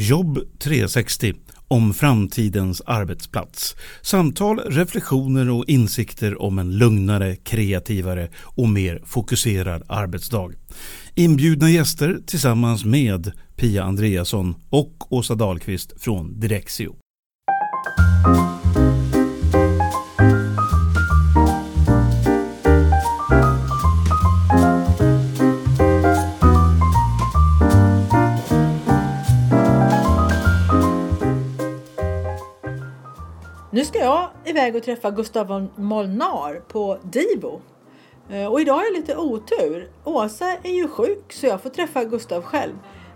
Jobb 360 om framtidens arbetsplats. Samtal, reflektioner och insikter om en lugnare, kreativare och mer fokuserad arbetsdag. Inbjudna gäster tillsammans med Pia Andreasson och Åsa Dahlqvist från Direxio. Nu ska jag iväg och träffa Gustav Molnar på Divo. Eh, och idag har jag lite otur. Åsa är ju sjuk så jag får träffa Gustav själv.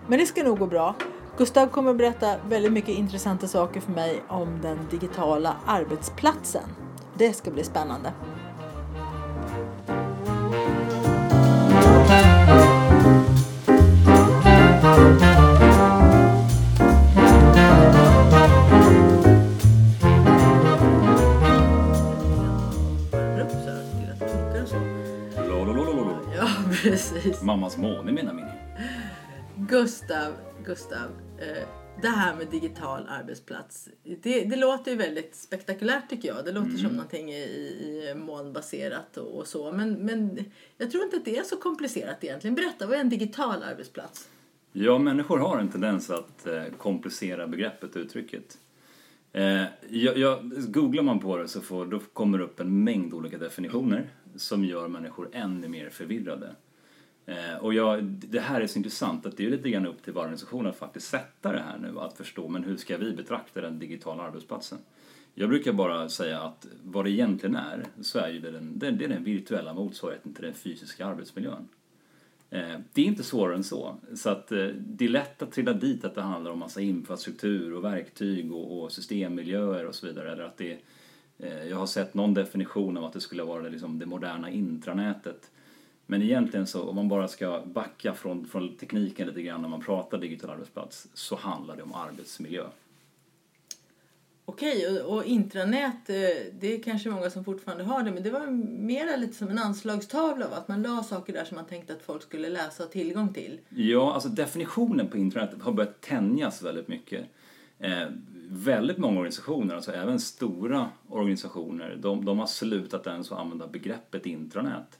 Men det ska nog gå bra. Gustav kommer att berätta väldigt mycket intressanta saker för mig om den digitala arbetsplatsen. Det ska bli spännande. Precis. Mammas måne menar min. Gustav, Gustav. Eh, det här med digital arbetsplats. Det, det låter ju väldigt spektakulärt tycker jag. Det låter mm. som någonting i, i molnbaserat och, och, så. Men, men jag tror inte att det är så komplicerat egentligen. Berätta, vad är en digital arbetsplats? Ja, människor har en tendens att eh, komplicera begreppet och uttrycket. Eh, jag, jag, googlar man på det så får, då kommer det upp en mängd olika definitioner som gör människor ännu mer förvirrade. Eh, och jag, det här är så intressant att det är lite grann upp till varje organisation att faktiskt sätta det här nu, att förstå men hur ska vi betrakta den digitala arbetsplatsen? Jag brukar bara säga att vad det egentligen är, så är det den, det, är den virtuella motsvarigheten till den fysiska arbetsmiljön. Eh, det är inte svårare än så. Så att eh, det är lätt att trilla dit att det handlar om massa infrastruktur och verktyg och, och systemmiljöer och så vidare. Eller att det, jag har sett någon definition av att det skulle vara liksom det moderna intranätet. Men egentligen så, om man bara ska backa från, från tekniken lite grann när man pratar digital arbetsplats, så handlar det om arbetsmiljö. Okej, och, och intranät, eh, det är kanske många som fortfarande har det, men det var mer lite som en anslagstavla, va? att man la saker där som man tänkte att folk skulle läsa och ha tillgång till. Ja, alltså definitionen på intranät har börjat tänjas väldigt mycket. Eh, väldigt många organisationer, alltså även stora organisationer, de, de har slutat ens att använda begreppet intranät.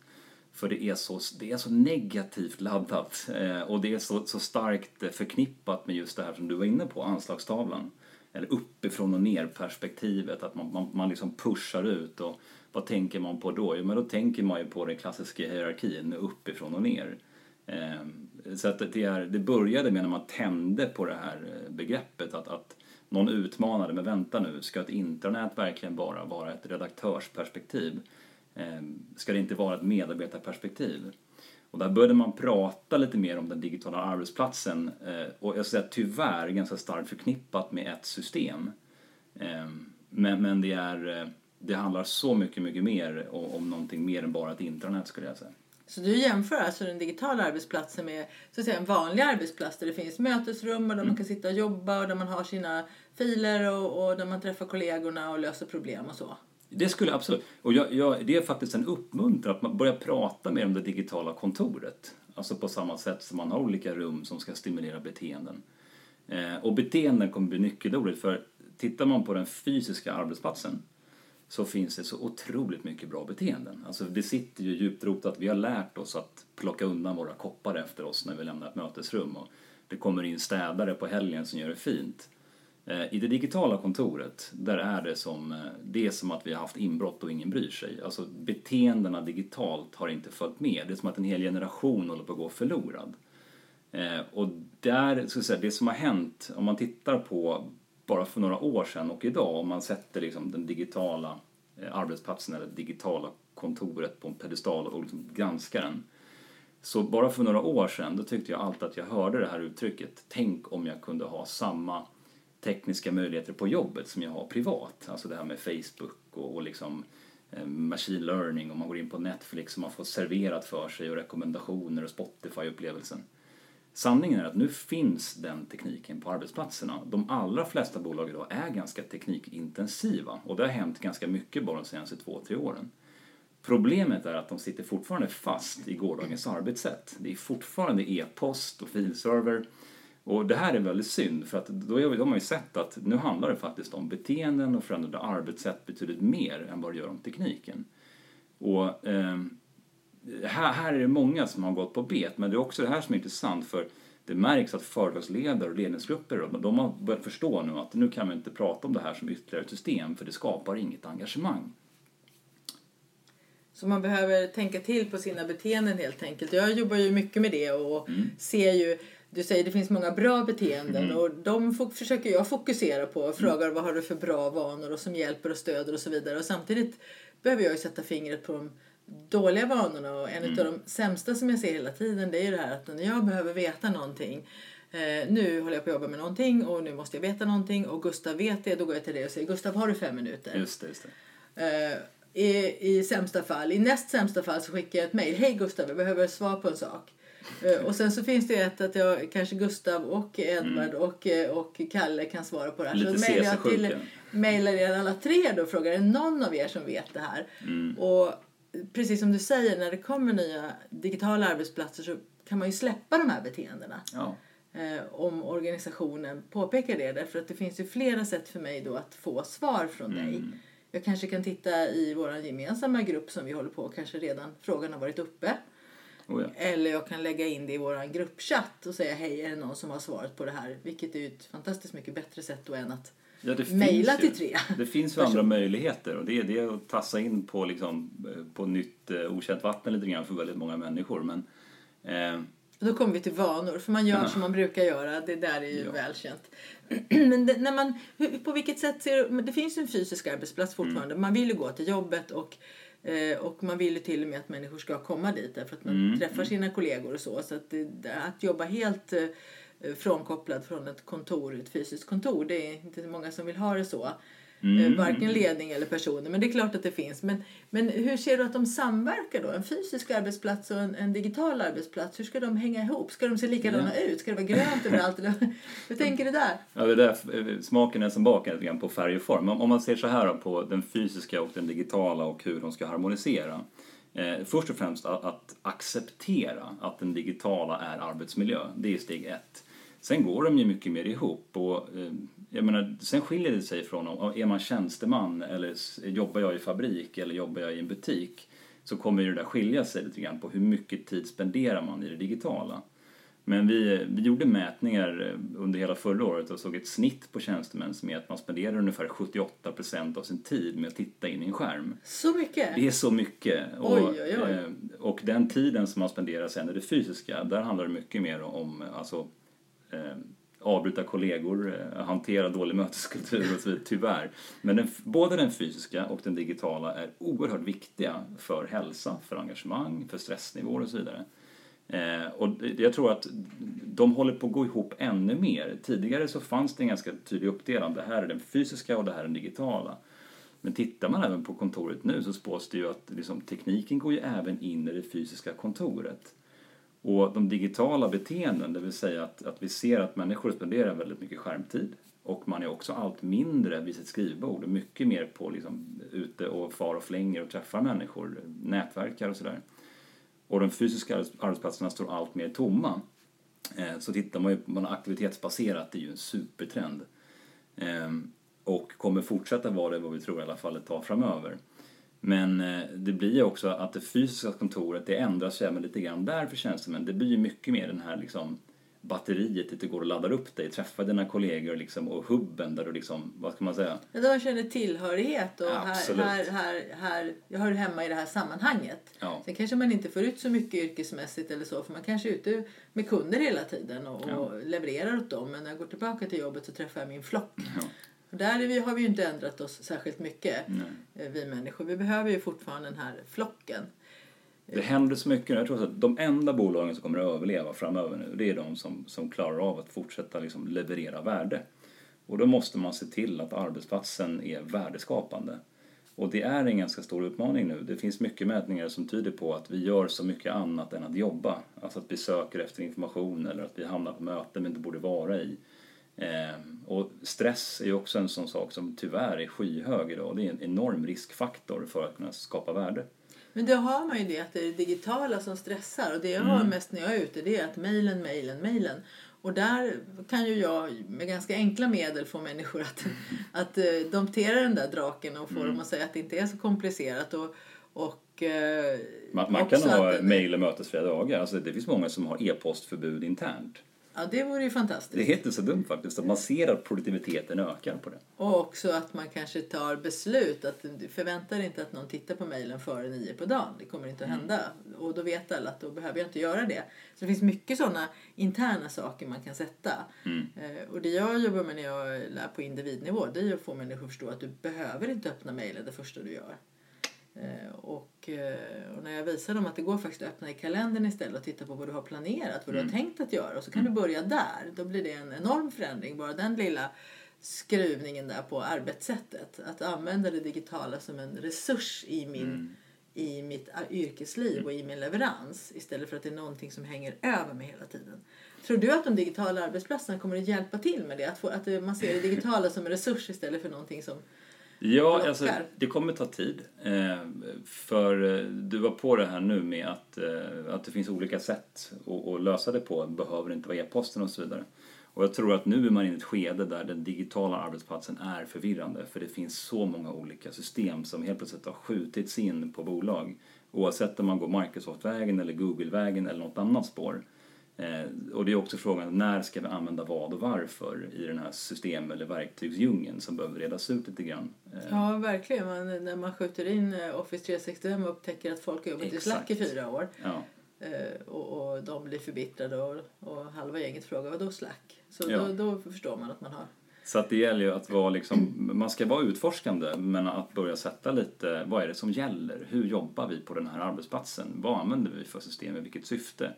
För det är så, det är så negativt laddat eh, och det är så, så starkt förknippat med just det här som du var inne på, anslagstavlan. Eller uppifrån och ner perspektivet, att man, man, man liksom pushar ut och vad tänker man på då? Jo men då tänker man ju på den klassiska hierarkin med uppifrån och ner. Eh, så att det, är, det började med när man tände på det här eh, begreppet att, att någon utmanade, men vänta nu, ska ett intranät verkligen bara vara ett redaktörsperspektiv? Ehm, ska det inte vara ett medarbetarperspektiv? Och där började man prata lite mer om den digitala arbetsplatsen eh, och jag säger tyvärr ganska starkt förknippat med ett system. Ehm, men, men det, är, eh, det handlar så mycket, mycket mer om, om någonting mer än bara ett intranät skulle jag säga. Så du jämför alltså den digitala arbetsplatsen med så att säga, en vanlig arbetsplats där det finns mötesrum och där mm. man kan sitta och jobba och där man har sina filer och, och där man träffar kollegorna och löser problem och så? Det skulle absolut. Och jag, jag, det är faktiskt en uppmuntran att man börjar prata mer om det digitala kontoret. Alltså på samma sätt som man har olika rum som ska stimulera beteenden. Eh, och beteenden kommer bli nyckelordet för tittar man på den fysiska arbetsplatsen så finns det så otroligt mycket bra beteenden. Alltså det sitter ju djupt rotat. Vi har lärt oss att plocka undan våra koppar efter oss när vi lämnar ett mötesrum. Och det kommer in städare på helgen som gör det fint. Eh, I det digitala kontoret, där är det som, eh, det är som att vi har haft inbrott och ingen bryr sig. Alltså beteendena digitalt har inte följt med. Det är som att en hel generation håller på att gå förlorad. Eh, och där, så att säga, det som har hänt, om man tittar på bara för några år sedan och idag, om man sätter liksom den digitala arbetsplatsen eller det digitala kontoret på en pedestal och liksom granskar den. Så bara för några år sedan, då tyckte jag alltid att jag hörde det här uttrycket, tänk om jag kunde ha samma tekniska möjligheter på jobbet som jag har privat. Alltså det här med Facebook och, och liksom eh, machine learning och man går in på Netflix och man får serverat för sig och rekommendationer och Spotify-upplevelsen. Sanningen är att nu finns den tekniken på arbetsplatserna. De allra flesta bolag idag är ganska teknikintensiva och det har hänt ganska mycket bara de senaste två, tre åren. Problemet är att de sitter fortfarande fast i gårdagens arbetssätt. Det är fortfarande e-post och filserver och det här är väldigt synd för att då har man ju sett att nu handlar det faktiskt om beteenden och förändrade arbetssätt betydligt mer än vad det gör om tekniken. Och eh, här, här är det många som har gått på bet men det är också det här som är intressant för det märks att företagsledare och ledningsgrupper de har börjat förstå nu att nu kan vi inte prata om det här som ytterligare ett system för det skapar inget engagemang. Så man behöver tänka till på sina beteenden helt enkelt. Jag jobbar ju mycket med det och mm. ser ju du säger det finns många bra beteenden mm. och de försöker jag fokusera på och frågar mm. vad har du för bra vanor och som hjälper och stöder och så vidare. Och samtidigt behöver jag ju sätta fingret på de dåliga vanorna och en mm. av de sämsta som jag ser hela tiden det är ju det här att när jag behöver veta någonting eh, nu håller jag på att jobba med någonting och nu måste jag veta någonting och Gustav vet det, då går jag till dig och säger Gustav har du fem minuter? Just det, just det. Eh, i, I sämsta fall, i näst sämsta fall så skickar jag ett mejl. Hej Gustav, jag behöver svar på en sak. Eh, och sen så finns det ett att jag, kanske Gustav och Edvard mm. och, eh, och Kalle kan svara på det här. Lite så mejlar jag till mejlar er alla tre då och frågar är det någon av er som vet det här? Mm. Och precis som du säger, när det kommer nya digitala arbetsplatser så kan man ju släppa de här beteendena. Ja. Eh, om organisationen påpekar det. Därför att det finns ju flera sätt för mig då att få svar från mm. dig. Jag kanske kan titta i vår gemensamma grupp som vi håller på, kanske redan frågan har varit uppe. Oh ja. Eller jag kan lägga in det i vår gruppchatt och säga hej, är det någon som har svarat på det här? Vilket är ju ett fantastiskt mycket bättre sätt då än att ja, mejla till tre. Det finns ju andra möjligheter och det är, det att tassa in på, liksom, eh, på nytt uh, okänt vatten lite grann för väldigt många människor. Men, eh, då kommer vi till vanor, för man gör ja. som man brukar göra. Det där är ju ja. välkänt. Men det, när man, på vilket sätt ser det finns en fysisk arbetsplats fortfarande. Mm. Man vill ju gå till jobbet och Eh, och man vill ju till och med att människor ska komma dit därför att man mm. träffar sina kollegor och så. Så att, att jobba helt eh, frånkopplad från ett kontor, ett fysiskt kontor, det är inte många som vill ha det så. Mm. Eh, varken ledning eller personer. Men det är klart att det finns. Men, men hur ser du att de samverkar då? En fysisk arbetsplats och en, en digital arbetsplats. Hur ska de hänga ihop? Ska de se likadana ja. ut? Ska det vara grönt överallt? hur tänker du där? Ja, det där smaken är som baken på färg och form. Om man ser så här på den fysiska och den digitala och hur de ska harmonisera. Eh, först och främst att, att acceptera att den digitala är arbetsmiljö. Det är steg ett. Sen går de ju mycket mer ihop och eh, jag menar, sen skiljer det sig från om är man tjänsteman eller jobbar jag i fabrik eller jobbar jag i en butik så kommer det där skilja sig lite grann på hur mycket tid spenderar man i det digitala. Men vi, vi gjorde mätningar eh, under hela förra året och såg ett snitt på tjänstemän som är att man spenderar ungefär 78% av sin tid med att titta in i en skärm. Så mycket? Det är så mycket. Och, oj, oj, oj. Eh, och den tiden som man spenderar sen i det fysiska, där handlar det mycket mer om alltså, Eh, avbryta kollegor, eh, hantera dålig möteskultur och så vidare, tyvärr. Men den, både den fysiska och den digitala är oerhört viktiga för hälsa, för engagemang, för stressnivåer och så vidare. Eh, och jag tror att de håller på att gå ihop ännu mer. Tidigare så fanns det en ganska tydlig uppdelning, det här är den fysiska och det här är den digitala. Men tittar man även på kontoret nu så spås det ju att liksom, tekniken går ju även in i det fysiska kontoret. Och de digitala beteenden, det vill säga att, att vi ser att människor spenderar väldigt mycket skärmtid och man är också allt mindre vid sitt skrivbord och mycket mer på liksom ute och far och flänger och träffar människor, nätverkar och sådär. Och de fysiska arbetsplatserna står allt mer tomma. Eh, så tittar man ju på aktivitetsbaserat, det är ju en supertrend. Ehm, och kommer fortsätta vara det vad vi tror i alla fall ett tag framöver. Men eh, det blir också att det fysiska kontoret, det ändras ju även lite grann där för tjänstemän. Det blir ju mycket mer den här liksom batteriet dit du går och laddar upp dig, träffar dina kollegor liksom, och hubben där du liksom, vad ska man säga? Ja, där man känner tillhörighet och här, här, här, här, jag hör hemma i det här sammanhanget. Ja. Sen kanske man inte får ut så mycket yrkesmässigt eller så för man kanske är ute med kunder hela tiden och, ja. och levererar åt dem men när jag går tillbaka till jobbet så träffar jag min flock. Ja. Och där vi, har vi ju inte ändrat oss särskilt mycket, Nej. Eh, vi människor. Vi behöver ju fortfarande den här flocken. Det händer så mycket Jag tror att de enda bolagen som kommer att överleva framöver nu, det är de som, som klarar av att fortsätta liksom leverera värde. Och då måste man se till att arbetsplatsen är värdeskapande. Och det är en ganska stor utmaning nu. Det finns mycket mätningar som tyder på att vi gör så mycket annat än att jobba. Alltså att vi söker efter information eller att vi hamnar på möten vi inte borde vara i. Eh, och stress är ju också en sån sak som tyvärr är skyhög idag. Det är en enorm riskfaktor för att kunna skapa värde. Men då har man ju det att det är det digitala som stressar och det jag mm. har mest när jag är ute det är att mejlen, mejlen, mejlen. Och där kan ju jag med ganska enkla medel få människor att, att eh, domptera den där draken och få Mm. dem att säga att det inte är så komplicerat. Och, och, eh, Man, man kan ha mejl och mötesfria dagar. Alltså, det finns många som har e-postförbud internt. Ja, det vore ju fantastiskt. Det är inte så dumt faktiskt. Att man ser att produktiviteten ökar på det. Och också att man kanske tar beslut. Att du förväntar inte att någon tittar på mejlen före nio på dagen. Det kommer inte att hända. Och då vet alla att då behöver jag inte göra det. Så det finns mycket sådana interna saker man kan sätta. Eh, Och det jag jobbar med när jag lär på individnivå det är att få människor att förstå att du behöver inte öppna mejlen det första du gör. Eh, Och, eh, och när jag visar dem att det går faktiskt att öppna i kalendern istället och titta på vad du har planerat, vad du har tänkt att göra och så kan du börja där. Då blir det en enorm förändring, bara den lilla skruvningen där på arbetssättet. Att använda det digitala som en resurs i, min, i mitt a- yrkesliv och i min leverans istället för att det är någonting som hänger över mig hela tiden. Tror du att de digitala arbetsplatserna kommer att hjälpa till med det? Att, få, att man ser det digitala som en resurs istället för någonting som Ja, alltså, det kommer ta tid. Eh, för eh, du var på det här nu med att, eh, att det finns olika sätt att, att lösa det på. Det behöver inte vara e-posten och så vidare. Och jag tror att nu är man i ett skede där den digitala arbetsplatsen är förvirrande. För det finns så många olika system som helt plötsligt har skjutits in på bolag. Oavsett om man går Microsoft-vägen eller Google-vägen eller något annat spår. Eh, och det är också frågan när ska vi använda vad och varför i den här system eller verktygsdjungeln som behöver redas ut lite grann. Eh, Ja, verkligen. Man, när man skjuter in eh, Office 365 och upptäcker att folk har jobbat i Slack i fyra år ja. och, och de blir förbittrade och, och halva gänget frågar vad då Slack? Så Ja. då, då förstår man att man har... Så att det gäller ju att vara liksom, man ska vara utforskande men att börja sätta lite, vad är det som gäller? Hur jobbar vi på den här arbetsplatsen? Vad använder vi för system? I vilket syfte?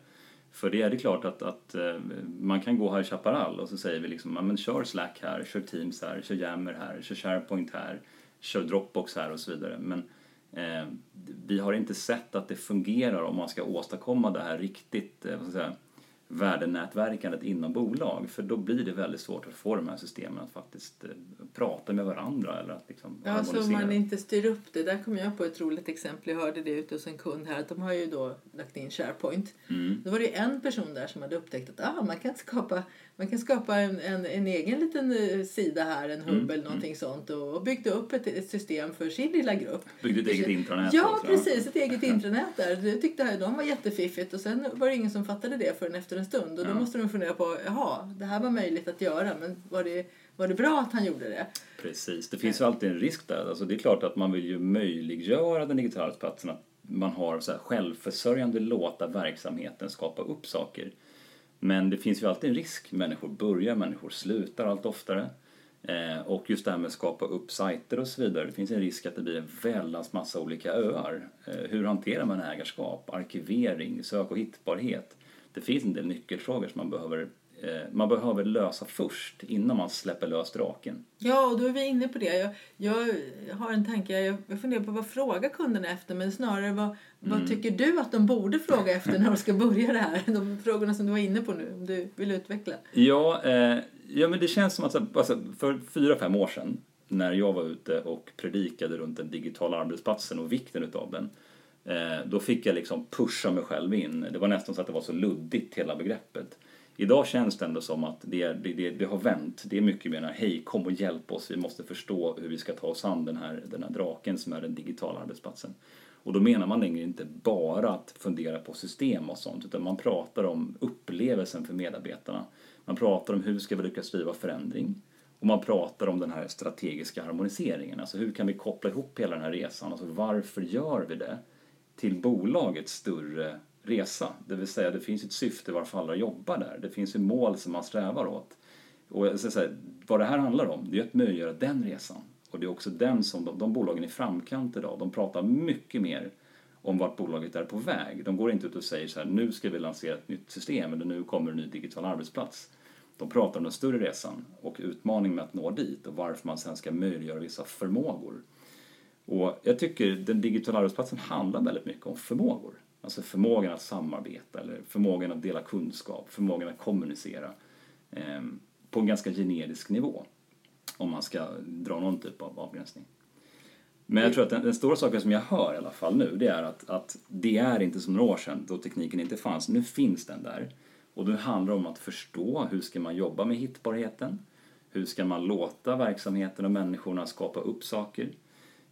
För det är det klart att, att eh, man kan gå här i Chaparral och så säger vi liksom, ja, men kör Slack här, kör Teams här, kör Yammer här, kör SharePoint här, kör Dropbox här och så vidare. Men eh, vi har inte sett att det fungerar om man ska åstadkomma det här riktigt, eh, vad ska jag säga, värdenätverkandet inom bolag. För då blir det väldigt svårt att få de här systemen att faktiskt eh, prata med varandra eller att liksom Ja, så harmonisera. man inte styr upp det. Där kom jag på ett roligt exempel. Jag hörde det ute hos en kund här. Att de har ju då lagt in SharePoint. Mm. Då var det en person där som hade upptäckt att ah, man kan skapa, man kan skapa en, en, en egen liten eh, sida här, en hubb Mm, eller någonting sånt. Och, och byggde upp ett, ett system för sin lilla grupp. Byggde ett eget intranät. Ja, också. precis. Ett eget intranät där. Det tyckte jag, de var jättefiffigt. Och sen var det ingen som fattade det förrän efter en stund. Och då Ja. måste de fundera på, jaha, det här var möjligt att göra. Men var det, var det bra att han gjorde det? Precis, det finns ju alltid en risk där. Alltså det är klart att man vill ju möjliggöra den digitala arbetsplatsen att man har så här självförsörjande, låta verksamheten skapa upp saker. Men det finns ju alltid en risk. Människor börjar, människor slutar allt oftare. Eh, och just det här med att skapa upp sajter och så vidare. Det finns en risk att det blir en väldans massa olika öar. Eh, hur hanterar man ägarskap, arkivering, sök och hittbarhet? Det finns en del nyckelfrågor som man behöver, man behöver lösa först innan man släpper lös draken. Ja, och då är vi inne på det. Jag, jag har en tanke, jag, jag funderar på vad frågar kunderna efter, men snarare vad, vad tycker du att de borde fråga efter när de ska börja det här? De frågorna som du var inne på nu, om du vill utveckla. Ja, eh, ja men det känns som att så- alltså, för fyra, fem år sedan när jag var ute och predikade runt den digitala arbetsplatsen och vikten utav den. Eh, då fick jag liksom pusha mig själv in. Det var nästan så att det var så luddigt hela begreppet. Idag känns det ändå som att det, är, det, det, det har vänt. Det är mycket mer hej kom och hjälp oss. Vi måste förstå hur vi ska ta oss an den här, den här draken som är den digitala arbetsplatsen. Och då menar man längre inte bara att fundera på system och sånt utan man pratar om upplevelsen för medarbetarna. Man pratar om hur ska vi lyckas driva förändring och man pratar om den här strategiska harmoniseringen. Alltså hur kan vi koppla ihop hela den här resan? Alltså varför gör vi det till bolagets större resa? Det vill säga det finns ett syfte varför alla jobbar där. Det finns ju mål som man strävar åt. Och så, säga, vad det här handlar om det är att möjliggöra den resan. Och det är också den som de, de bolagen i framkant idag, de pratar mycket mer om vart bolaget är på väg. De går inte ut och säger så här, nu ska vi lansera ett nytt system eller nu kommer en ny digital arbetsplats. De pratar om den större resan och utmaningen med att nå dit och varför man sen ska möjliggöra vissa förmågor. Och jag tycker den digitala arbetsplatsen handlar väldigt mycket om förmågor. Alltså förmågan att samarbeta eller förmågan att dela kunskap, förmågan att kommunicera eh, på en ganska generisk nivå. Om man ska dra någon typ av avgränsning. Men jag tror att den, den stora saken som jag hör i alla fall nu det är att, att det är inte som några år sedan då tekniken inte fanns. Nu finns den där. Och det handlar om att förstå hur ska man jobba med hittbarheten? Hur ska man låta verksamheten och människorna skapa upp saker?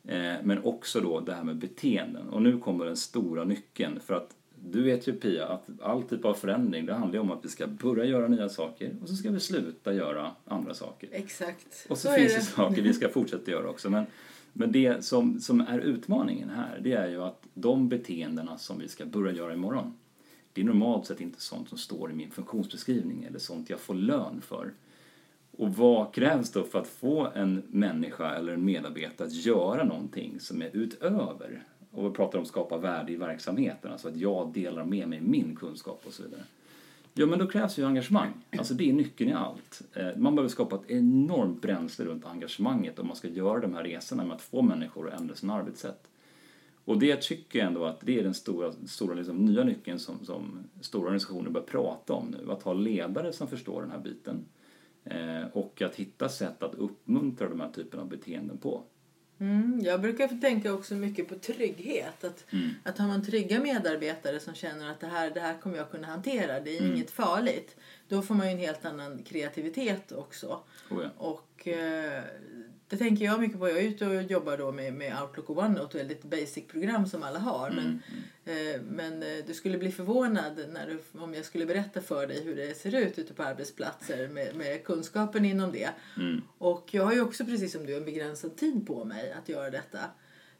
Eh, men också då det här med beteenden. Och nu kommer den stora nyckeln. För att du vet ju Pia att all typ av förändring det handlar ju om att vi ska börja göra nya saker och så ska vi sluta göra andra saker. Exakt. Och så, så finns det saker vi ska fortsätta göra också. Men, men det som, som är utmaningen här det är ju att de beteendena som vi ska börja göra imorgon det är normalt sett inte sånt som står i min funktionsbeskrivning eller sånt jag får lön för. Och vad krävs då för att få en människa eller en medarbetare att göra någonting som är utöver? Och vi pratar om att skapa värde i verksamheten, alltså att jag delar med mig min kunskap och så vidare. Ja, men då krävs ju engagemang. Alltså det är nyckeln i allt. Eh, man behöver skapa ett enormt bränsle runt engagemanget om man ska göra de här resorna med att få människor att ändra sina arbetssätt. Och det tycker jag ändå att det är den stora, stora liksom, nya nyckeln som, som stora organisationer börjar prata om nu. Att ha ledare som förstår den här biten. Eh, och att hitta sätt att uppmuntra de här typen av beteenden på. Mm, jag brukar tänka också mycket på trygghet. Att, mm. att har man trygga medarbetare som känner att det här, det här kommer jag kunna hantera, det är mm. inget farligt. Då får man ju en helt annan kreativitet också. Oh ja. Och eh, det tänker jag mycket på. Jag är ute och jobbar då med, med Outlook och OneNote, väldigt basic program som alla har. Mm. Men, mm. eh, men eh, du skulle bli förvånad när du, om jag skulle berätta för dig hur det ser ut ute på arbetsplatser med, med kunskapen inom det. Mm. Och jag har ju också precis som du en begränsad tid på mig att göra detta.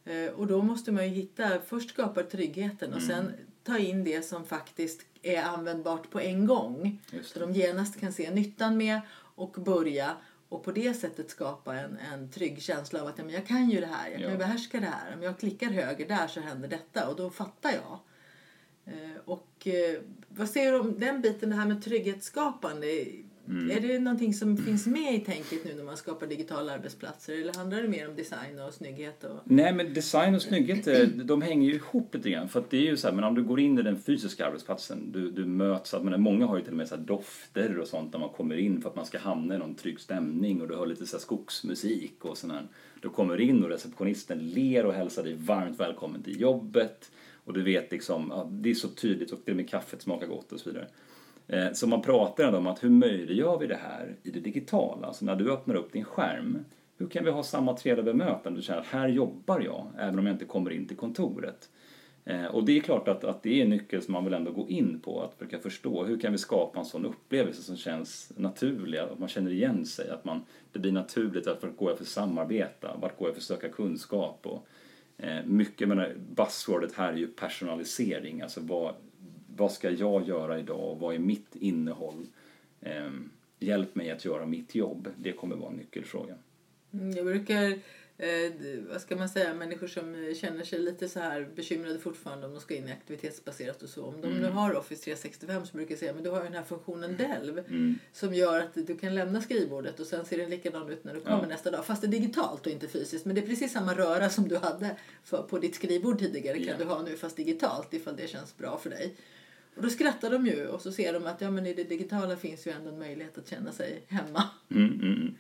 Eh, och då måste man ju hitta, först skapa tryggheten och mm. sen ta in det som faktiskt är användbart på en gång. Så de genast kan se nyttan med och börja och på det sättet skapa en, en trygg känsla av att ja, men jag kan ju det här, jag kan ju behärska det här. Om jag klickar höger där så händer detta och då fattar jag. Eh, och eh, vad säger du om den biten, det här med trygghetsskapande? Mm. Är det någonting som finns med i tänket nu när man skapar digitala arbetsplatser eller handlar det mer om design och snygghet? Och... Nej, men design och snygghet eh, de hänger ju ihop lite grann. För att det är ju så här, men om du går in i den fysiska arbetsplatsen, du, du möts, att, men många har ju till och med så dofter och sånt när man kommer in för att man ska hamna i någon trygg stämning och du hör lite så skogsmusik och sådär. Du kommer in och receptionisten ler och hälsar dig varmt välkommen till jobbet och du vet liksom, ja, det är så tydligt och till och med kaffet smakar gott och så vidare. Eh, så man pratar om att hur möjliggör vi det här i det digitala? Alltså när du öppnar upp din skärm, hur kan vi ha samma trevliga bemötande? Du känner att här jobbar jag, även om jag inte kommer in till kontoret. Eh, och det är klart att, att det är en nyckel som man vill ändå gå in på, att försöka förstå hur kan vi skapa en sån upplevelse som känns naturlig, att man känner igen sig, att man, det blir naturligt att vart går jag för att samarbeta, vart går jag för att söka kunskap och eh, mycket, menar, buzzwordet här är ju personalisering, alltså vad, vad ska jag göra idag och vad är mitt innehåll? Eh, hjälp mig att göra mitt jobb. Det kommer vara en nyckelfråga. Mm, jag brukar, eh, vad ska man säga, människor som känner sig lite så här bekymrade fortfarande om de ska in i aktivitetsbaserat och så. Om de mm. nu har Office 365 så brukar jag säga men du har ju den här funktionen Delv mm. som gör att du kan lämna skrivbordet och sen ser den likadan ut när du kommer ja. nästa dag. Fast det är digitalt och inte fysiskt. Men det är precis samma röra som du hade för, på ditt skrivbord tidigare kan yeah. du ha nu fast digitalt ifall det känns bra för dig. Och då skrattar de ju och så ser de att ja, men i det digitala finns ju ändå en möjlighet att känna sig hemma. Mm, mm. mm.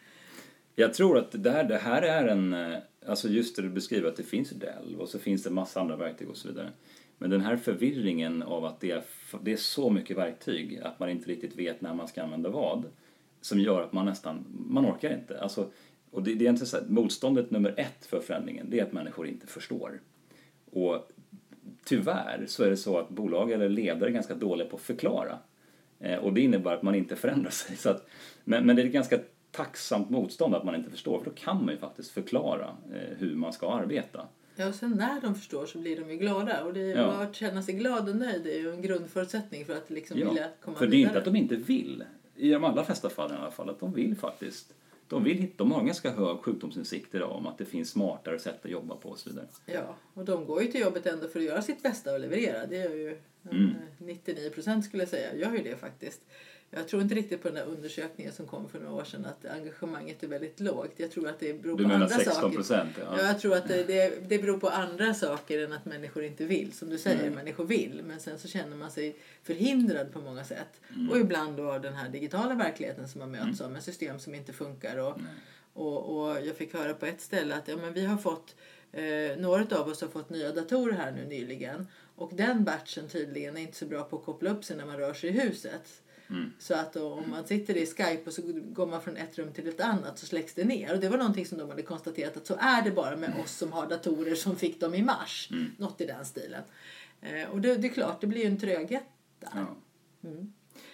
Jag tror att det här, det här är en, eh, alltså just det du beskriver att det finns Dell och så finns det massa andra verktyg och så vidare. Men den här förvirringen av att det är, det är så mycket verktyg att man inte riktigt vet när man ska använda vad som gör att man nästan, man orkar inte. Alltså, och det, det är inte så här, motståndet nummer ett för förändringen det är att människor inte förstår. Och tyvärr så är det så att bolag eller ledare är ganska dåliga på att förklara. Eh, och det innebär att man inte förändrar sig. Så att, men, men det är ett ganska tacksamt motstånd att man inte förstår för då kan man ju faktiskt förklara eh, hur man ska arbeta. Ja, och sen när de förstår så blir de ju glada. Och det, ja. att känna sig glad och nöjd är ju en grundförutsättning för att liksom ja, vilja komma för vidare. För det är inte att de inte vill. I de allra flesta fall i alla fall. Att de vill faktiskt de, vill, de har ganska hög sjukdomsinsikt idag om att det finns smartare sätt att jobba på och så vidare. Ja, och de går ju till jobbet ändå för att göra sitt bästa och leverera. Det gör ju mm. 99 procent skulle jag säga, gör ju det faktiskt. Jag tror inte riktigt på den där undersökningen som kom för några år sedan att engagemanget är väldigt lågt. Jag tror att det beror du på andra 16 saker. Procent, ja. ja. jag tror att det, det, det beror på andra saker än att människor inte vill. Som du säger, mm. människor vill. Men sen så känner man sig förhindrad på många sätt. Mm. Och ibland då den här digitala verkligheten som man möts mm. av med system som inte funkar. Och, och, och jag fick höra på ett ställe att ja, men vi har fått Eh, några av oss har fått nya datorer här nu nyligen och den batchen tydligen är inte så bra på att koppla upp sig när man rör sig i huset. Så att då, om man sitter i Skype och så går man från ett rum till ett annat så släcks det ner. Och det var någonting som de hade konstaterat att så är det bara med oss som har datorer som fick dem i mars. Något i den stilen. Eh, och det, det är klart, det blir ju en tröghet där. Ja.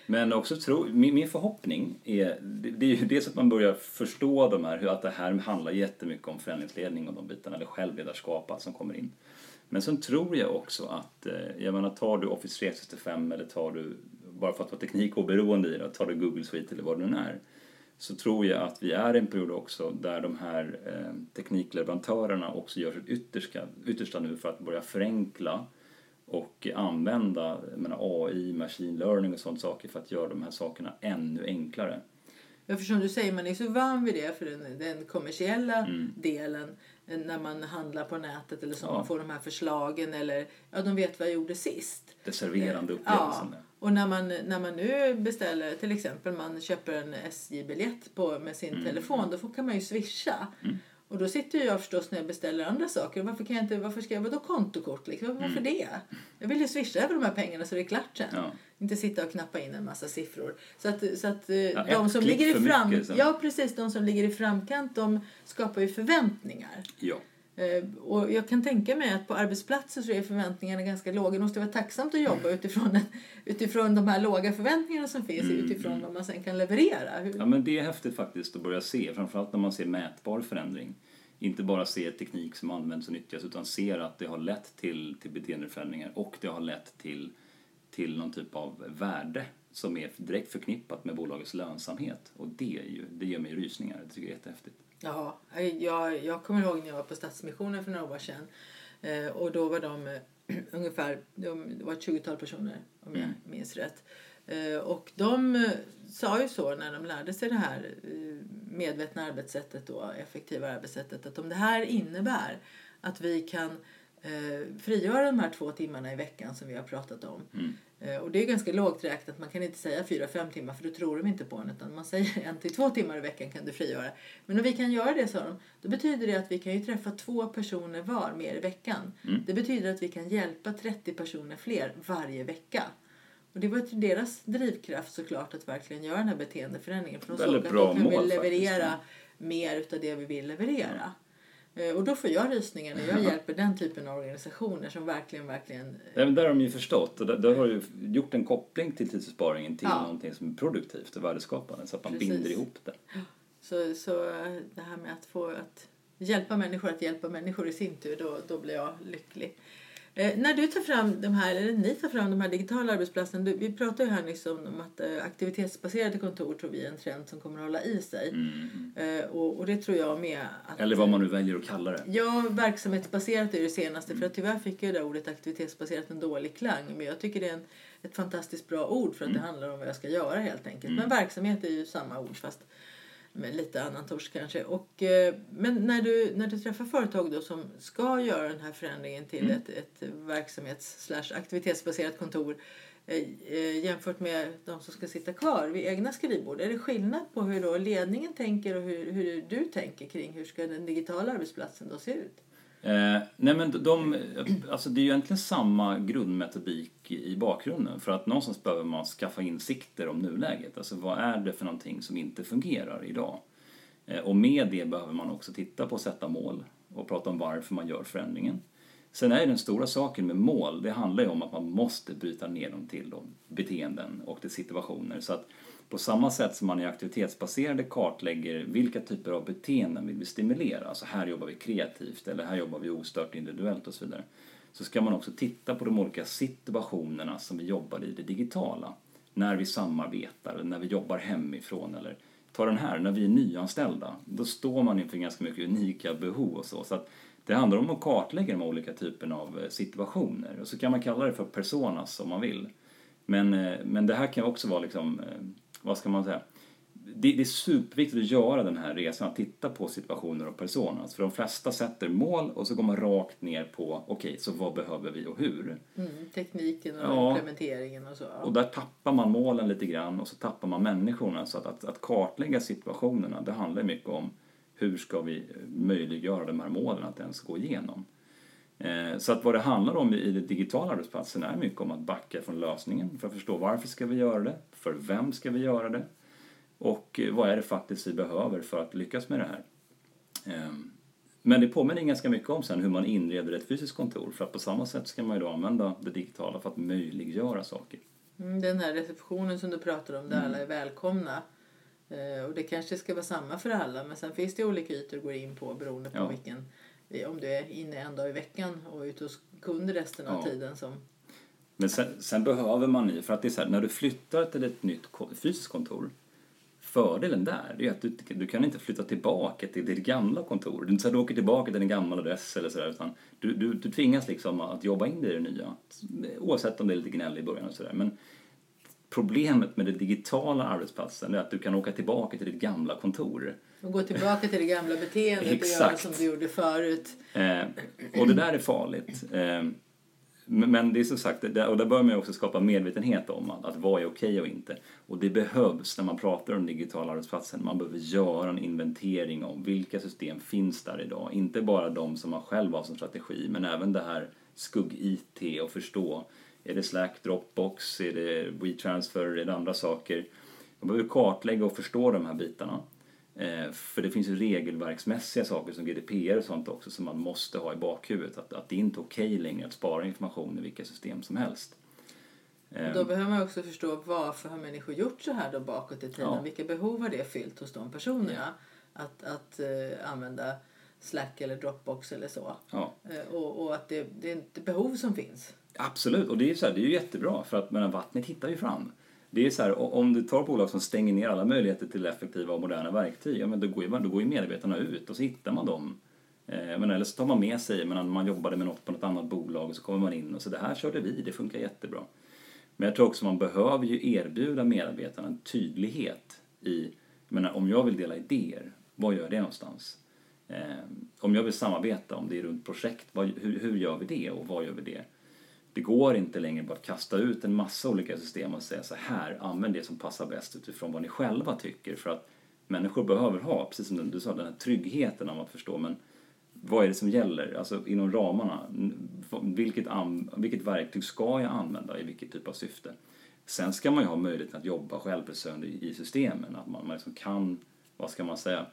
Men också tro, min, min förhoppning är, det, det är ju dels att man börjar förstå de här, hur att det här handlar jättemycket om förändringsledning och de bitarna, eller självledarskap, allt som kommer in. Men sen tror jag också att, eh, jag menar tar du Office 365 eller tar du, bara för att vara teknikoberoende i det, tar du Google Suite eller vad det nu är, så tror jag att vi är i en period också där de här eh, teknikleverantörerna också gör sitt yttersta, yttersta nu för att börja förenkla och använda menar, AI, machine learning och sånt saker för att göra de här sakerna ännu enklare. Ja, för som du säger, man är så van vid det för den, den kommersiella delen eh, när man handlar på nätet eller så. Ja. Man får de här förslagen eller ja, de vet vad jag gjorde sist. Det serverande Ja, upplevelsen. Och när man, när man nu beställer, till exempel man köper en SJ-biljett med sin telefon, då får, kan man ju swisha. Och då sitter jag förstås när jag beställer andra saker. Varför, kan jag inte, varför ska jag, vadå kontokort liksom? Varför det? Jag vill ju swisha över de här pengarna så det är klart sen. Ja. Inte sitta och knappa in en massa siffror. Så att, så att eh, Ja, de som ligger i fram... mycket. Ja, precis. De som ligger i framkant, de skapar ju förväntningar. Ja. Eh, Och jag kan tänka mig att på arbetsplatser så är förväntningarna ganska låga. Det måste vara tacksamt att jobba utifrån, utifrån de här låga förväntningarna som finns utifrån vad man sen kan leverera. Hur, Ja, men det är häftigt faktiskt att börja se, framförallt när man ser mätbar förändring. Inte bara se teknik som används och nyttjas utan ser att det har lett till, till beteendeförändringar och det har lett till, till någon typ av värde som är direkt förknippat med bolagets lönsamhet. Och det, är ju, det ger mig rysningar, det tycker jag är jättehäftigt. Ja, jag, jag kommer ihåg när jag var på Stadsmissionen för några år sedan. Eh, och då var de eh, ungefär, de, det var ett 20-tal personer om jag minns rätt. Eh, och de eh, sa ju så när de lärde sig det här eh, medvetna arbetssättet och effektiva arbetssättet att om det här innebär att vi kan eh, frigöra de här två timmarna i veckan som vi har pratat om. Eh, och det är ganska lågt räknat. Man kan inte säga fyra, fem timmar för då tror de inte på en. Utan man säger en till två timmar i veckan kan du frigöra. Men om vi kan göra det, sa de, då betyder det att vi kan ju träffa två personer var mer i veckan. Det betyder att vi kan hjälpa 30 personer fler varje vecka. Och det var till deras drivkraft såklart att verkligen göra den här beteendeförändringen. För de såg att då kan mål faktiskt, leverera ja. mer utav det vi vill leverera. Eh, Och då får jag rysningar när jag hjälper den typen av organisationer som verkligen, verkligen Även där har de ju förstått och där, där har du gjort en koppling till tidsbesparingen till Ja. någonting som är produktivt och värdeskapande så att man Precis. binder ihop det. Så, så eh, det här med att få att hjälpa människor att hjälpa människor i sin tur, då, då blir jag lycklig. Eh, när du tar fram de här, eller ni tar fram de här digitala arbetsplatserna, du, vi pratade ju här nyss om, att eh, aktivitetsbaserade kontor tror vi är en trend som kommer att hålla i sig. Eh, och, och det tror jag med. Att, Eller vad man nu väljer att kalla det. Ja, verksamhetsbaserat är det senaste. För att tyvärr fick ju det ordet aktivitetsbaserat en dålig klang. Men jag tycker det är en, ett fantastiskt bra ord för att det handlar om vad jag ska göra helt enkelt. Men verksamhet är ju samma ord fast med lite annan torsk kanske. Och, eh, men när du, när du träffar företag då som ska göra den här förändringen till ett, ett verksamhets aktivitetsbaserat kontor eh, eh, jämfört med de som ska sitta kvar vid egna skrivbord. Är det skillnad på hur då ledningen tänker och hur, hur du tänker kring hur ska den digitala arbetsplatsen då se ut? Eh, nej men de, alltså det är ju egentligen samma grundmetodik i bakgrunden för att någonstans behöver man skaffa insikter om nuläget. Alltså vad är det för någonting som inte fungerar idag? Eh, och med det behöver man också titta på att sätta mål och prata om varför man gör förändringen. Sen är ju den stora saken med mål, det handlar ju om att man måste bryta ner dem till då, beteenden och till situationer. Så att på samma sätt som man i aktivitetsbaserade kartlägger vilka typer av beteenden vill vi stimulera, alltså här jobbar vi kreativt eller här jobbar vi ostört individuellt och så vidare. Så ska man också titta på de olika situationerna som vi jobbar i det digitala. När vi samarbetar, när vi jobbar hemifrån eller ta den här, när vi är nyanställda. Då står man inför ganska mycket unika behov och så. så att det handlar om att kartlägga de olika typerna av eh, situationer och så kan man kalla det för personas om man vill. Men, eh, men det här kan också vara liksom, eh, vad ska man säga, det, det är superviktigt att göra den här resan, att titta på situationer och personas. För de flesta sätter mål och så går man rakt ner på, okej, så vad behöver vi och hur? Mm, tekniken och Ja. implementeringen och så. Och där tappar man målen lite grann och så tappar man människorna. Så att, att, att kartlägga situationerna, det handlar mycket om hur ska vi möjliggöra de här målen att ens gå igenom. Eh, så att vad det handlar om i den digitala arbetsplatsen är mycket om att backa från lösningen för att förstå varför ska vi göra det, för vem ska vi göra det och eh, vad är det faktiskt vi behöver för att lyckas med det här. Ehm, men det påminner ganska mycket om sen hur man inreder ett fysiskt kontor för att på samma sätt ska man ju då använda det digitala för att möjliggöra saker. Mm, den här receptionen som du pratar om där mm. alla är välkomna. Eh, och det kanske ska vara samma för alla men sen finns det olika ytor att gå in på beroende på ja. vilken om du är inne en dag i veckan och ute hos kund resten av ja. tiden som men sen, sen, behöver man ju, för att det är så här, när du flyttar till ett nytt fysiskt kontor Fördelen där är att du, du kan inte flytta tillbaka till ditt gamla kontor. Inte så att du åker tillbaka till din gamla adress eller sådär utan du, du, du tvingas liksom att jobba in dig i det nya. Oavsett om det är lite gnäll i början och sådär. Men problemet med den digitala arbetsplatsen är att du kan åka tillbaka till ditt gamla kontor. Och gå tillbaka till det gamla beteendet och göra som du gjorde förut. Eh, och det där är farligt. Eh, men det är som sagt, och där bör man också skapa medvetenhet om att, att vad är okej och inte. Och det behövs när man pratar om digitala arbetsplatsen. Man behöver göra en inventering om vilka system finns där idag. Inte bara de som man själv har som strategi, men även det här skugg-IT och förstå. Är det Slack, Dropbox, är det WeTransfer, är det andra saker? Man behöver kartlägga och förstå de här bitarna. Eh, för det finns ju regelverksmässiga saker som GDPR och sånt också som man måste ha i bakhuvudet. Att, att det är inte är okej längre att spara information i vilka system som helst. Då behöver man också förstå varför har människor gjort så här då bakåt i tiden? Ja. Vilka behov har det fyllt hos de personerna? Ja. Att, att uh, använda Slack eller Dropbox eller så. Ja. Uh, och, och, att det, det är ett behov som finns. Absolut, och det är, så här, det är ju jättebra för att men, vattnet hittar ju fram det är så här, om du tar bolag som stänger ner alla möjligheter till effektiva och moderna verktyg, ja, men då, går ju, då går ju medarbetarna ut och så hittar man dem. Eh, men eller så tar man med sig, men man jobbade med något på något annat bolag och så kommer man in och så det här körde vi, det funkar jättebra. Men jag tror också man behöver ju erbjuda medarbetarna en tydlighet i, jag menar, om jag vill dela idéer, var gör jag det någonstans? Eh, om jag vill samarbeta, om det är runt projekt, vad, hur, hur gör vi det och var gör vi det? Det går inte längre bara att kasta ut en massa olika system och säga så här, använd det som passar bäst utifrån vad ni själva tycker. För att människor behöver ha, precis som du sa, den här tryggheten av att förstå men vad är det som gäller? Alltså inom ramarna. Vilket, vilket verktyg ska jag använda i vilket typ av syfte? Sen ska man ju ha möjligheten att jobba självförsörjande i systemen. Att man, man liksom kan, vad ska man säga,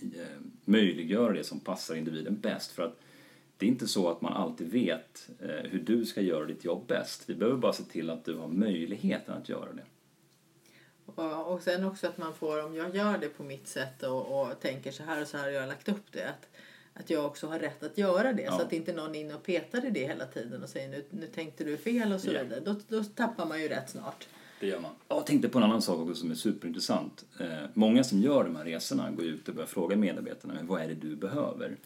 eh, möjliggöra det som passar individen bäst. För att det är inte så att man alltid vet eh, hur du ska göra ditt jobb bäst. Vi behöver bara se till att du har möjligheten att göra det. Och sen också att man får, om jag gör det på mitt sätt och, och tänker så här och så här har jag lagt upp det. Att, att jag också har rätt att göra det. Ja. Så att inte någon är inne och petar i det hela tiden och säger nu, nu tänkte du fel och så yeah. vidare. Då, då tappar man ju rätt snart. Det gör man. Jag tänkte på en annan sak också som är superintressant. Eh, många som gör de här resorna går ut och börjar fråga medarbetarna men vad är det du behöver.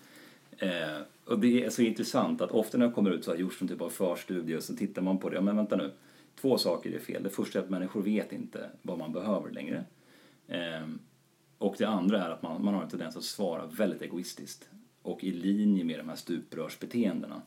Eh, och det är så intressant att ofta när jag kommer ut så har gjorts någon typ av förstudie och så tittar man på det. Ja, men vänta nu. Två saker är fel. Det första är att människor vet inte vad man behöver längre. Ehm, och det andra är att man, man har en tendens att svara väldigt egoistiskt och i linje med de här stuprörsbeteendena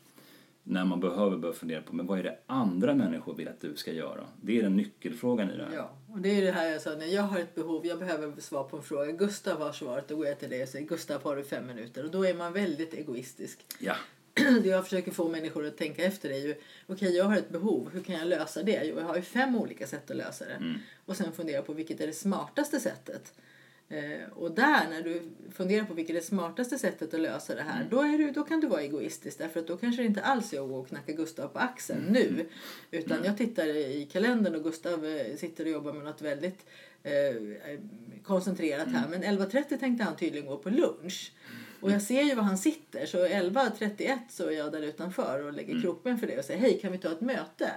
när man behöver börja fundera på men vad är det andra människor vill att du ska göra? Det är den nyckelfrågan i det här. Ja, och det är det här jag sa, när jag har ett behov, jag behöver svar på en fråga. Gustav har svaret, då går jag till dig och säger Gustav har du fem minuter? Och då är man väldigt egoistisk. Ja. Det jag försöker få människor att tänka efter är ju, okej okay, jag har ett behov, hur kan jag lösa det? Jo, jag har ju fem olika sätt att lösa det. Mm. Och sen fundera på vilket är det smartaste sättet. Eh, och där, när du funderar på vilket är det smartaste sättet att lösa det här, mm. då, är du, då kan du vara egoistisk. Därför att då kanske det inte alls är att gå och knacka Gustav på axeln mm. nu. Utan mm. jag tittar i kalendern och Gustav eh, sitter och jobbar med något väldigt eh, koncentrerat här. Mm. Men 11.30 tänkte han tydligen gå på lunch. Och jag ser ju var han sitter. Så 11.31 så är jag där utanför och lägger mm. krokben för det och säger hej kan vi ta ett möte?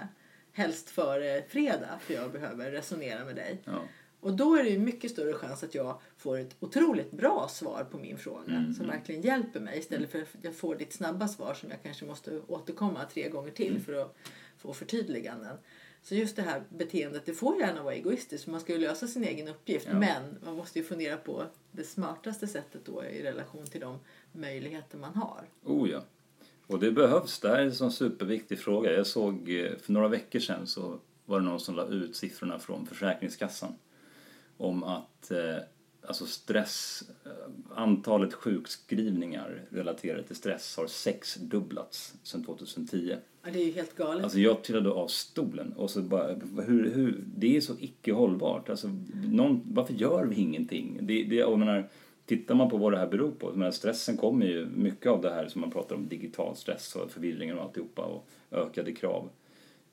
Helst före fredag för jag behöver resonera med dig. Ja. Och då är det ju mycket större chans att jag får ett otroligt bra svar på min fråga mm. som verkligen hjälper mig istället för att jag får ditt snabba svar som jag kanske måste återkomma tre gånger till mm. för att få förtydliganden. Så just det här beteendet, det får gärna vara egoistiskt för man ska ju lösa sin egen uppgift ja. men man måste ju fundera på det smartaste sättet då i relation till de möjligheter man har. Oh ja. Och det behövs, det här är en sån superviktig fråga. Jag såg eh, för några veckor sedan så var det någon som la ut siffrorna från Försäkringskassan om att, eh, alltså stress, eh, antalet sjukskrivningar relaterade till stress har sexdubblats sedan 2010. Ja, det är ju helt galet. Alltså jag trillade av stolen och så bara, hur, hur, det är så icke hållbart. Alltså, någon, varför gör vi ingenting? Det, det, jag menar, tittar man på vad det här beror på, menar, stressen kommer ju, mycket av det här som man pratar om, digital stress och förvirringar och alltihopa och ökade krav.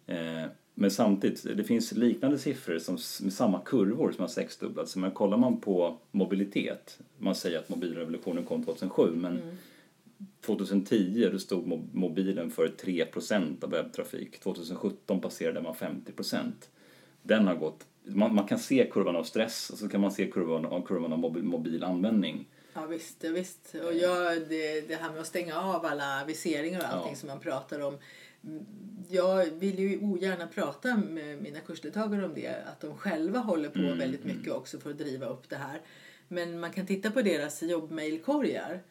Eh, men samtidigt, det finns liknande siffror som, med samma kurvor som har sexdubblats. Men kollar man på mobilitet, man säger att mobilrevolutionen kom 2007 men mm. 2010 då stod mobilen för 3% av webbtrafik. 2017 passerade man 50 Den har gått, man, man, kan se kurvan av stress och så kan man se kurvan, av, kurvan av mobil, mobil användning. Ja visst, visst. Och jag, det, det här med att stänga av alla aviseringar och allting ja. som man pratar om jag vill ju ogärna prata med mina kursdeltagare om det, att de själva håller på mm, väldigt mycket mm. också för att driva upp det här. Men man kan titta på deras jobbmailkorgar.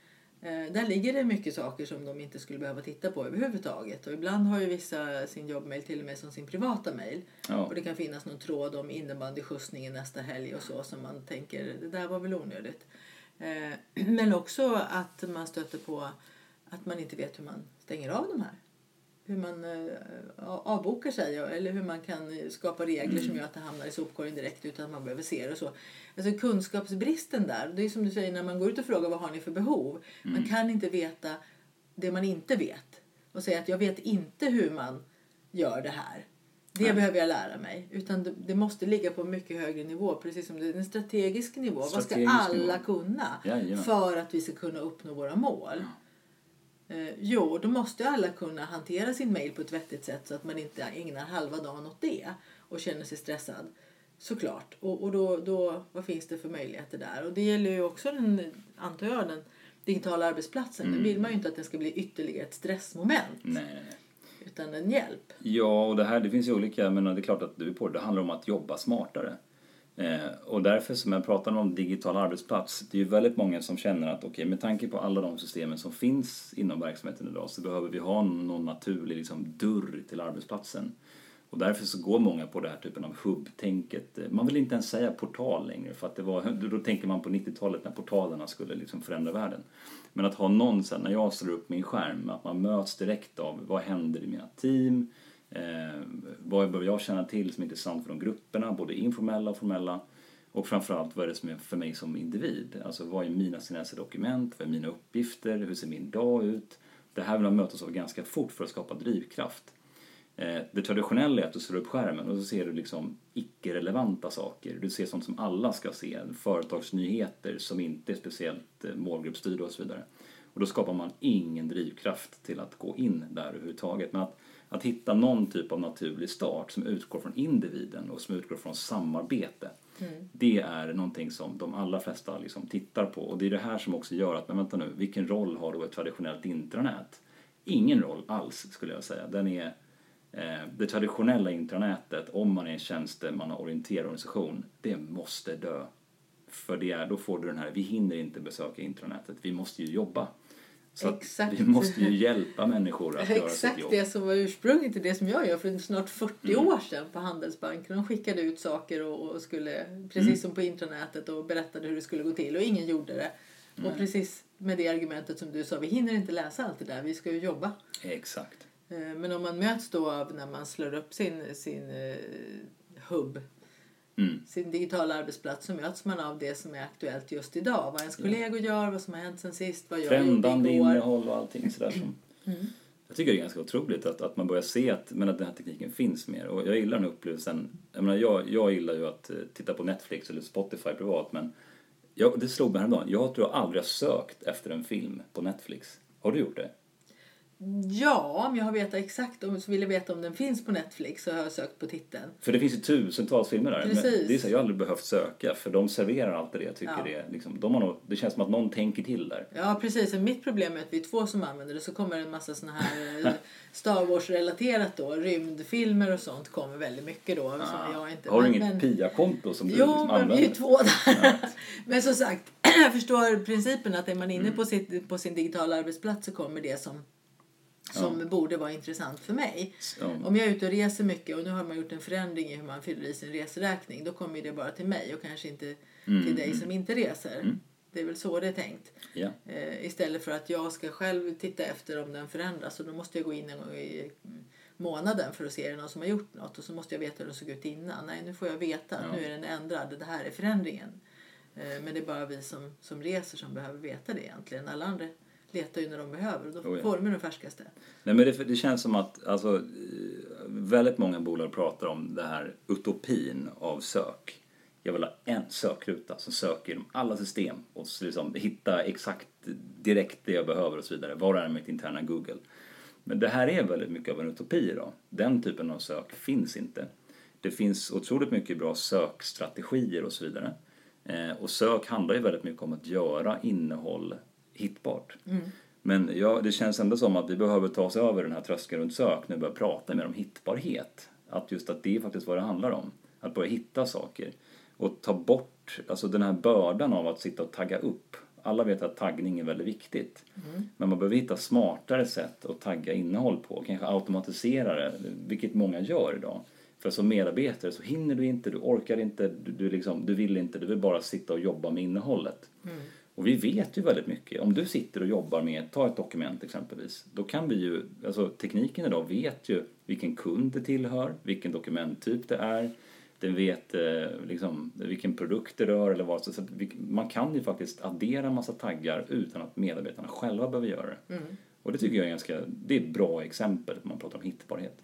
Eh, där ligger det mycket saker som de inte skulle behöva titta på överhuvudtaget. Och ibland har ju vissa sin jobbmail till och med som sin privata mail. Ja. Och det kan finnas någon tråd om innebandyskjutsningen nästa helg och så som man tänker, det där var väl onödigt. Eh, men också att man stöter på att man inte vet hur man stänger av de här hur man eh, avbokar sig eller hur man kan eh, skapa regler mm. som gör att det hamnar i sopkorgen direkt utan att man behöver se det. Och så. Alltså kunskapsbristen där, det är som du säger när man går ut och frågar vad har ni för behov. Mm. Man kan inte veta det man inte vet och säga att jag vet inte hur man gör det här. Det Nej. behöver jag lära mig. Utan det, måste ligga på en mycket högre nivå. Precis som det är en strategisk nivå. Strategisk vad ska alla nivå. kunna ja, för att vi ska kunna uppnå våra mål? Ja. Eh, jo, då måste alla kunna hantera sin mail på ett vettigt sätt så att man inte ägnar halva dagen åt det och känner sig stressad. Såklart. Och, och då, då, vad finns det för möjligheter där? Och det gäller ju också den, antar jag, den digitala arbetsplatsen. Mm. Den vill man ju inte att den ska bli ytterligare ett stressmoment. Nej, nej, nej. Utan en hjälp. Ja, och det här, det finns ju olika, men det är klart att du är på det. Det handlar om att jobba smartare. Eh, och därför som jag pratade om digital arbetsplats, det är ju väldigt många som känner att okej, okay, med tanke på alla de systemen som finns inom verksamheten idag så behöver vi ha någon naturlig liksom, dörr till arbetsplatsen. Och därför så går många på den här typen av hubbtänket. Man vill inte ens säga portal längre för att det var, då tänker man på 90-talet när portalerna skulle liksom förändra världen. Men att ha någon sen, när jag slår upp min skärm, att man möts direkt av vad händer i mina team, Eh, vad behöver jag känna till som är intressant för de grupperna, både informella och formella? Och framförallt vad är det som är för mig som individ? Alltså vad är mina senaste dokument? Vad är mina uppgifter? Hur ser min dag ut? Det här vill man mötas av ganska fort för att skapa drivkraft. Eh, det traditionella är att du slår upp skärmen och så ser du liksom icke-relevanta saker. Du ser sånt som alla ska se, företagsnyheter som inte är speciellt eh, målgruppsstyrda och så vidare. Och då skapar man ingen drivkraft till att gå in där överhuvudtaget. Men att att hitta någon typ av naturlig start som utgår från individen och som utgår från samarbete. Mm. Det är någonting som de allra flesta liksom tittar på och det är det här som också gör att, men vänta nu, vilken roll har då ett traditionellt intranät? Ingen roll alls skulle jag säga. Den är, eh, det traditionella intranätet, om man är en tjänstemannaorienterad organisation, det måste dö. För det är, då får du den här, vi hinner inte besöka intranätet, vi måste ju jobba. Så vi måste ju hjälpa människor att göra sitt jobb. Exakt det som var ursprunget till det som jag gör för snart 40 mm. år sedan på Handelsbanken. De skickade ut saker och, skulle, precis mm. som på intranätet och berättade hur det skulle gå till och ingen gjorde det. Mm. Och precis med det argumentet som du sa, vi hinner inte läsa allt det där, vi ska ju jobba. Exakt. Eh, men om man möts då av när man slår upp sin, sin uh, hubb Mm. sin digitala arbetsplats så möts man av det som är aktuellt just idag. Vad ens kollegor gör, vad som har hänt sen sist, vad jag Trendande gjorde igår. innehåll och allting sådär som... Mm. Jag tycker det är ganska otroligt att, att man börjar se att, men att den här tekniken finns mer. Och jag gillar den upplevelsen. Jag, menar, jag, jag gillar ju att eh, titta på Netflix eller Spotify privat men jag, det slog mig häromdagen. Jag tror jag aldrig har sökt efter en film på Netflix. Har du gjort det? Ja, om jag har vetat exakt, om jag vill veta om den finns på Netflix så har jag sökt på titeln. För det finns ju tusentals filmer där. Precis. Men det är så jag har aldrig behövt söka för de serverar alltid det jag tycker ja. det är. Liksom, de har nog, det känns som att någon tänker till där. Ja, precis. Mitt problem är att vi är två som använder det så kommer en massa såna här eh, Star Wars-relaterat då, rymdfilmer och sånt kommer väldigt mycket då. Ja. Som jag inte, har du men, inget PIA-konto som du jo, liksom använder? Jo, vi är två där. Ja. men som sagt, jag förstår principen att är man inne mm. på, sitt, på sin digitala arbetsplats så kommer det som som borde vara intressant för mig. Ja. Om jag är ute och reser mycket och nu har man gjort en förändring i hur man fyller i sin reseräkning. Då kommer det bara till mig och kanske inte Mm, till dig som inte reser. Det är väl så det är tänkt. Ja. Eh, istället för att jag ska själv titta efter om den förändras. Och då måste jag gå in en gång i månaden för att se är det någon som har gjort något. Och så måste jag veta hur det såg ut innan. Nej, nu får jag veta att Ja. nu är den ändrad. Det här är förändringen. Eh, men det är bara vi som, som reser som behöver veta det egentligen. Alla andra letar ju när de behöver och då Oh ja. får de den färskaste. Nej, men det, det känns som att alltså, väldigt många bolag pratar om det här utopin av sök. Jag vill ha en sökruta som söker genom alla system och liksom hitta exakt direkt det jag behöver och så vidare. Var är mitt interna Google? Men det här är väldigt mycket av en utopi idag. Den typen av sök finns inte. Det finns otroligt mycket bra sökstrategier och så vidare. Eh, och sök handlar ju väldigt mycket om att göra innehåll hittbart. Men ja, det känns ändå som att vi behöver ta oss över den här tröskeln runt sök när vi börjar prata mer om hittbarhet. Att just att det är faktiskt vad det handlar om. Att börja hitta saker. Och ta bort alltså den här bördan av att sitta och tagga upp. Alla vet att taggning är väldigt viktigt. Men man behöver hitta smartare sätt att tagga innehåll på. Kanske automatisera det, vilket många gör idag. För som medarbetare så hinner du inte, du orkar inte, du, du, liksom, du vill inte, du vill bara sitta och jobba med innehållet. Och vi vet ju väldigt mycket. Om du sitter och jobbar med, ta ett dokument exempelvis, då kan vi ju, alltså tekniken idag vet ju vilken kund det tillhör, vilken dokumenttyp det är, den vet eh, liksom, vilken produkt det rör eller vad så man kan ju faktiskt addera en massa taggar utan att medarbetarna själva behöver göra det. Och det tycker jag är ganska, det är ett bra exempel när man pratar om hittbarhet.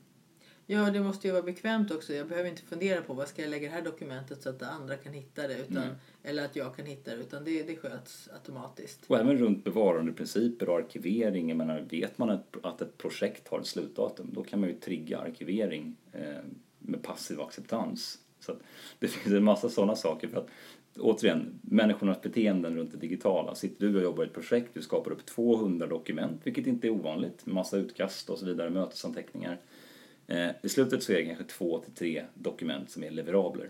Ja, det måste ju vara bekvämt också. Jag behöver inte fundera på vad ska jag lägga det här dokumentet så att andra kan hitta det. Utan, Eller att jag kan hitta det. Utan det, det sköts automatiskt. Och även runt bevarandeprinciper och arkivering. Jag menar, vet man att, att ett projekt har ett slutdatum då kan man ju trigga arkivering eh, med passiv acceptans. Så att det finns en massa sådana saker. för att Återigen, människornas beteenden runt det digitala. Sitter du och jobbar i ett projekt, du skapar upp 200 dokument, vilket inte är ovanligt, massa utkast och så vidare, mötesanteckningar. Eh, I slutet så är det kanske två till tre dokument som är leverabler.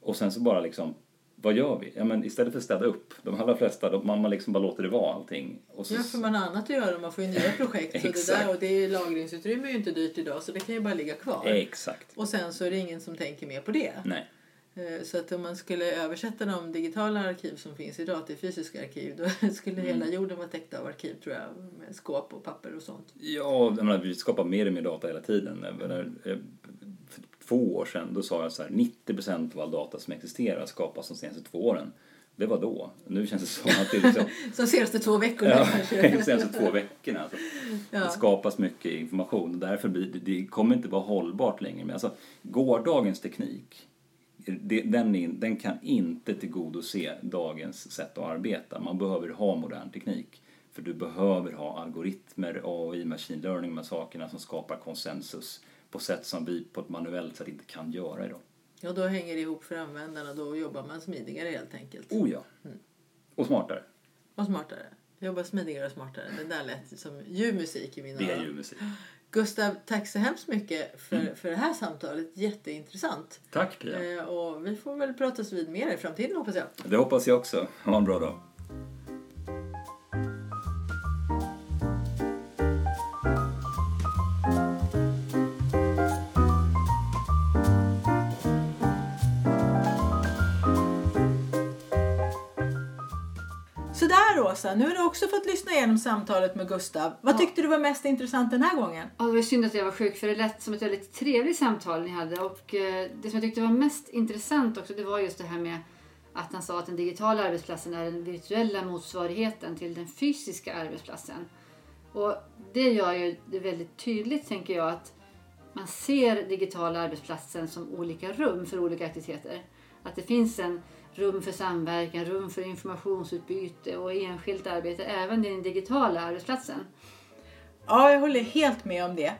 Och sen så bara liksom, vad gör vi? Ja, men istället för att städa upp, de allra flesta, de, man, man liksom bara låter det vara allting. Och så, Ja, för man har annat att göra. Man får ju nya projekt. så det där, och det är, lagringsutrymme är ju inte dyrt idag så det kan ju bara ligga kvar. Exakt. Och sen så är det ingen som tänker mer på det. Nej. Eh, Så att om man skulle översätta de digitala arkiv som finns idag till fysiska arkiv då skulle hela jorden vara täckt av arkiv tror jag. Med skåp och papper och sånt. Ja, jag menar, vi skapar mer och mer data hela tiden. Eh, För två år sedan då sa jag så här 90% av all data som existerar skapas de senaste två åren. Det var då. Nu känns det som att det är liksom, Så senaste två veckorna ja, kanske. de senaste två veckorna. Alltså. Ja. Det skapas mycket information och därför blir det, det kommer inte vara hållbart längre. Men alltså, gårdagens teknik, den, är, den kan inte tillgodose dagens sätt att arbeta. Man behöver ha modern teknik. För du behöver ha algoritmer, AI, machine learning, med sakerna som skapar konsensus på sätt som vi på ett manuellt sätt inte kan göra idag. Ja, då hänger det ihop för användarna. Då jobbar man smidigare helt enkelt. Oh ja. Och smartare. Och smartare. Jobba smidigare och smartare. Det där lät som ljuv musik i mina Det är öron. ju musik. Gustav, tack så hemskt mycket för, Mm. för det här samtalet. Jätteintressant. Tack Pia. Eh, och vi får väl pratas vid mer i framtiden hoppas jag. Det hoppas jag också. Ha en bra dag. Åsa, nu har du också fått lyssna igenom samtalet med Gustav. Vad Ja. tyckte du var mest intressant den här gången? Ja, det var synd att jag var sjuk för det lät som ett väldigt trevligt samtal ni hade. Och eh, det som jag tyckte var mest intressant också det var just det här med att han sa att den digitala arbetsplatsen är den virtuella motsvarigheten till den fysiska arbetsplatsen. Och det gör ju det väldigt tydligt tänker jag att man ser digitala arbetsplatsen som olika rum för olika aktiviteter. Att det finns en rum för samverkan, rum för informationsutbyte och enskilt arbete även i den digitala arbetsplatsen. Ja, jag håller helt med om det.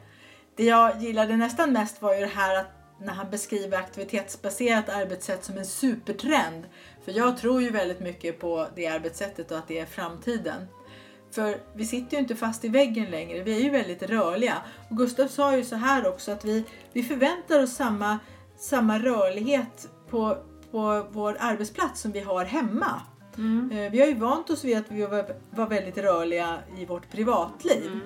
Det jag gillade nästan mest var ju det här att när han beskriver aktivitetsbaserat arbetssätt som en supertrend. För jag tror ju väldigt mycket på det arbetssättet och att det är framtiden. För vi sitter ju inte fast i väggen längre, vi är ju väldigt rörliga. Och Gustav sa ju så här också att vi, vi förväntar oss samma, samma rörlighet på, på vår arbetsplats som vi har hemma. Eh, Vi har ju vant oss vid att vi var, väldigt rörliga i vårt privatliv.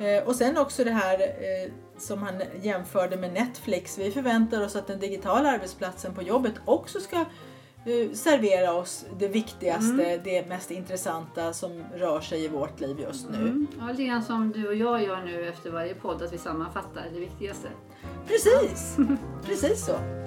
Eh, och sen också det här eh, som han jämförde med Netflix. Vi förväntar oss att den digitala arbetsplatsen på jobbet också ska servera oss det viktigaste, det mest intressanta som rör sig i vårt liv just nu. Mm. Ja, lite grann som du och jag gör nu efter varje podd, att vi sammanfattar det viktigaste. Precis, precis så.